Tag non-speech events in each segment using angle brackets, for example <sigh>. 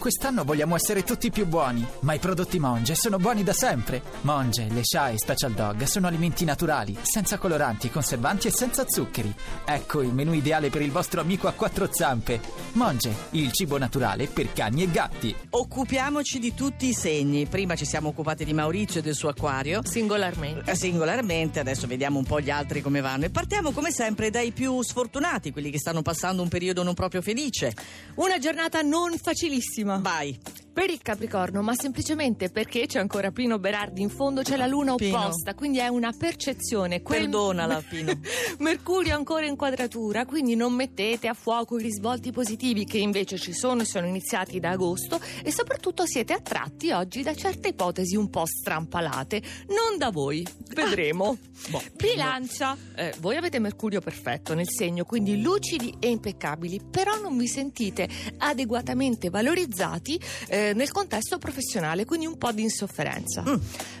Quest'anno vogliamo essere tutti più buoni, ma i prodotti Monge sono buoni da sempre. Monge, le Sha e Special Dog sono alimenti naturali, senza coloranti, conservanti e senza zuccheri. Ecco il menù ideale per il vostro amico a quattro zampe. Monge, il cibo naturale per cani e gatti. Occupiamoci di tutti i segni. Prima ci siamo occupati di Maurizio e del suo acquario. Singolarmente. Eh, Singolarmente, adesso vediamo un po' gli altri come vanno. E partiamo come sempre dai più sfortunati, quelli che stanno passando un periodo non proprio felice. Una giornata non facilissima. Vai. Per il Capricorno, ma semplicemente perché c'è ancora Pino Berardi in fondo, c'è la luna Pino. opposta, quindi è una percezione. Quel- Perdonala, <laughs> Pino. Mercurio ancora in quadratura, quindi non mettete a fuoco i risvolti positivi che invece ci sono e sono iniziati da agosto e soprattutto siete attratti oggi da certe ipotesi un po' strampalate. Non da voi, vedremo. Boh, Bilancia, eh, voi avete Mercurio perfetto nel segno, quindi lucidi e impeccabili, però non vi sentite adeguatamente valorizzati eh, nel contesto professionale, quindi un po' di insofferenza. Mm.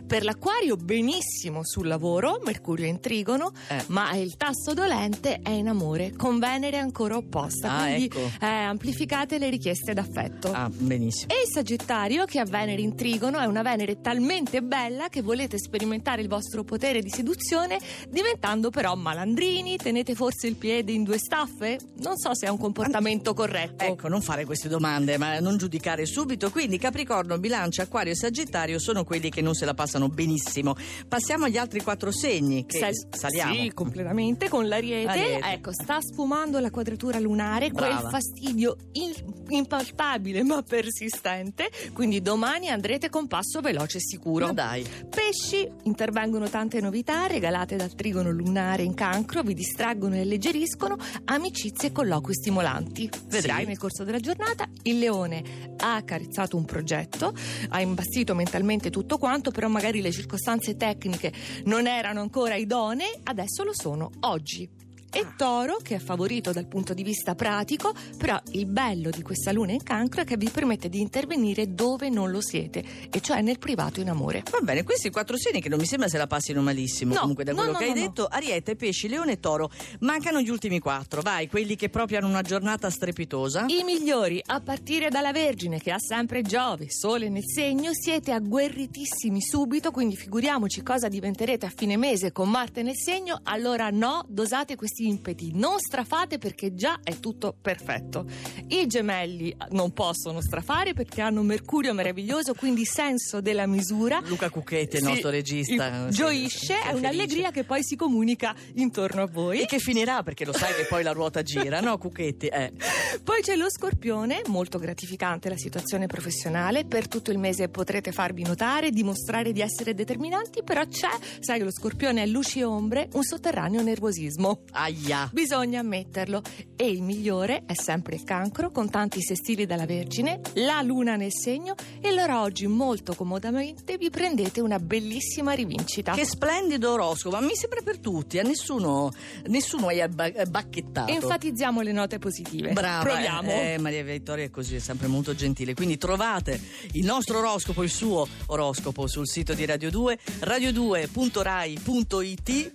Per l'Aquario benissimo sul lavoro, Mercurio in trigono, Eh. ma il tasto dolente è in amore, con Venere ancora opposta, Ah, quindi ecco. eh, amplificate le richieste d'affetto. Ah, benissimo. E il Sagittario, che ha Venere in trigono, è una Venere talmente bella che volete sperimentare il vostro potere di seduzione, diventando però malandrini, tenete forse il piede in due staffe? Non so se è un comportamento corretto. Ecco, non fare queste domande, ma non giudicare subito. Quindi Capricorno, Bilancia, Acquario e Sagittario sono quelli che non se la passano benissimo. Passiamo agli altri quattro segni. Che Sal- saliamo. Sì, completamente con l'ariete. Ariete. Ecco, sta sfumando la quadratura lunare, Brava. quel fastidio in- impalpabile ma persistente. Quindi domani andrete con passo veloce e sicuro. Ma dai. Pesci, intervengono tante novità regalate dal trigono lunare in cancro, vi distraggono e alleggeriscono, amicizie e colloqui stimolanti. Vedrai Sì. nel corso della giornata il leone ha accarezzato un progetto, ha imbastito mentalmente tutto quanto, però magari le circostanze tecniche non erano ancora idonee, adesso lo sono oggi. E Toro, che è favorito dal punto di vista pratico, però il bello di questa luna in cancro è che vi permette di intervenire dove non lo siete, e cioè nel privato in amore. Va bene, questi quattro segni che non mi sembra se la passino malissimo. No, Comunque, da no, quello no, che hai no, no. detto, Ariete, Pesci, Leone e Toro. Mancano gli ultimi quattro. Vai, quelli che proprio hanno una giornata strepitosa. I migliori, a partire dalla Vergine che ha sempre Giove, Sole nel segno, siete agguerritissimi subito, quindi figuriamoci cosa diventerete a fine mese con Marte nel segno, allora no, dosate questi impeti, non strafate perché già è tutto perfetto. I gemelli non possono strafare perché hanno Mercurio meraviglioso, quindi senso della misura. Luca Cucchetti, il nostro regista. Gioisce, è un'allegria che poi si comunica intorno a voi. E che finirà perché lo sai che poi la ruota gira, no, Cucchetti? Eh. Poi c'è lo scorpione, molto gratificante la situazione professionale, per tutto il mese potrete farvi notare, dimostrare di essere determinanti, però c'è, sai che lo scorpione è luci e ombre, un sotterraneo nervosismo. Aia. Bisogna ammetterlo. E il migliore è sempre il cancro, con tanti sestili dalla Vergine, la luna nel segno, e allora oggi molto comodamente vi prendete una bellissima rivincita. Che splendido oroscopo, ma mi sembra per tutti, a nessuno, nessuno abba- bacchettato. Enfatizziamo le note positive. Brava, Proviamo. eh, eh, Maria Vittoria è così, è sempre molto gentile. Quindi trovate il nostro oroscopo, il suo oroscopo sul sito di Radio 2, radio2.rai.it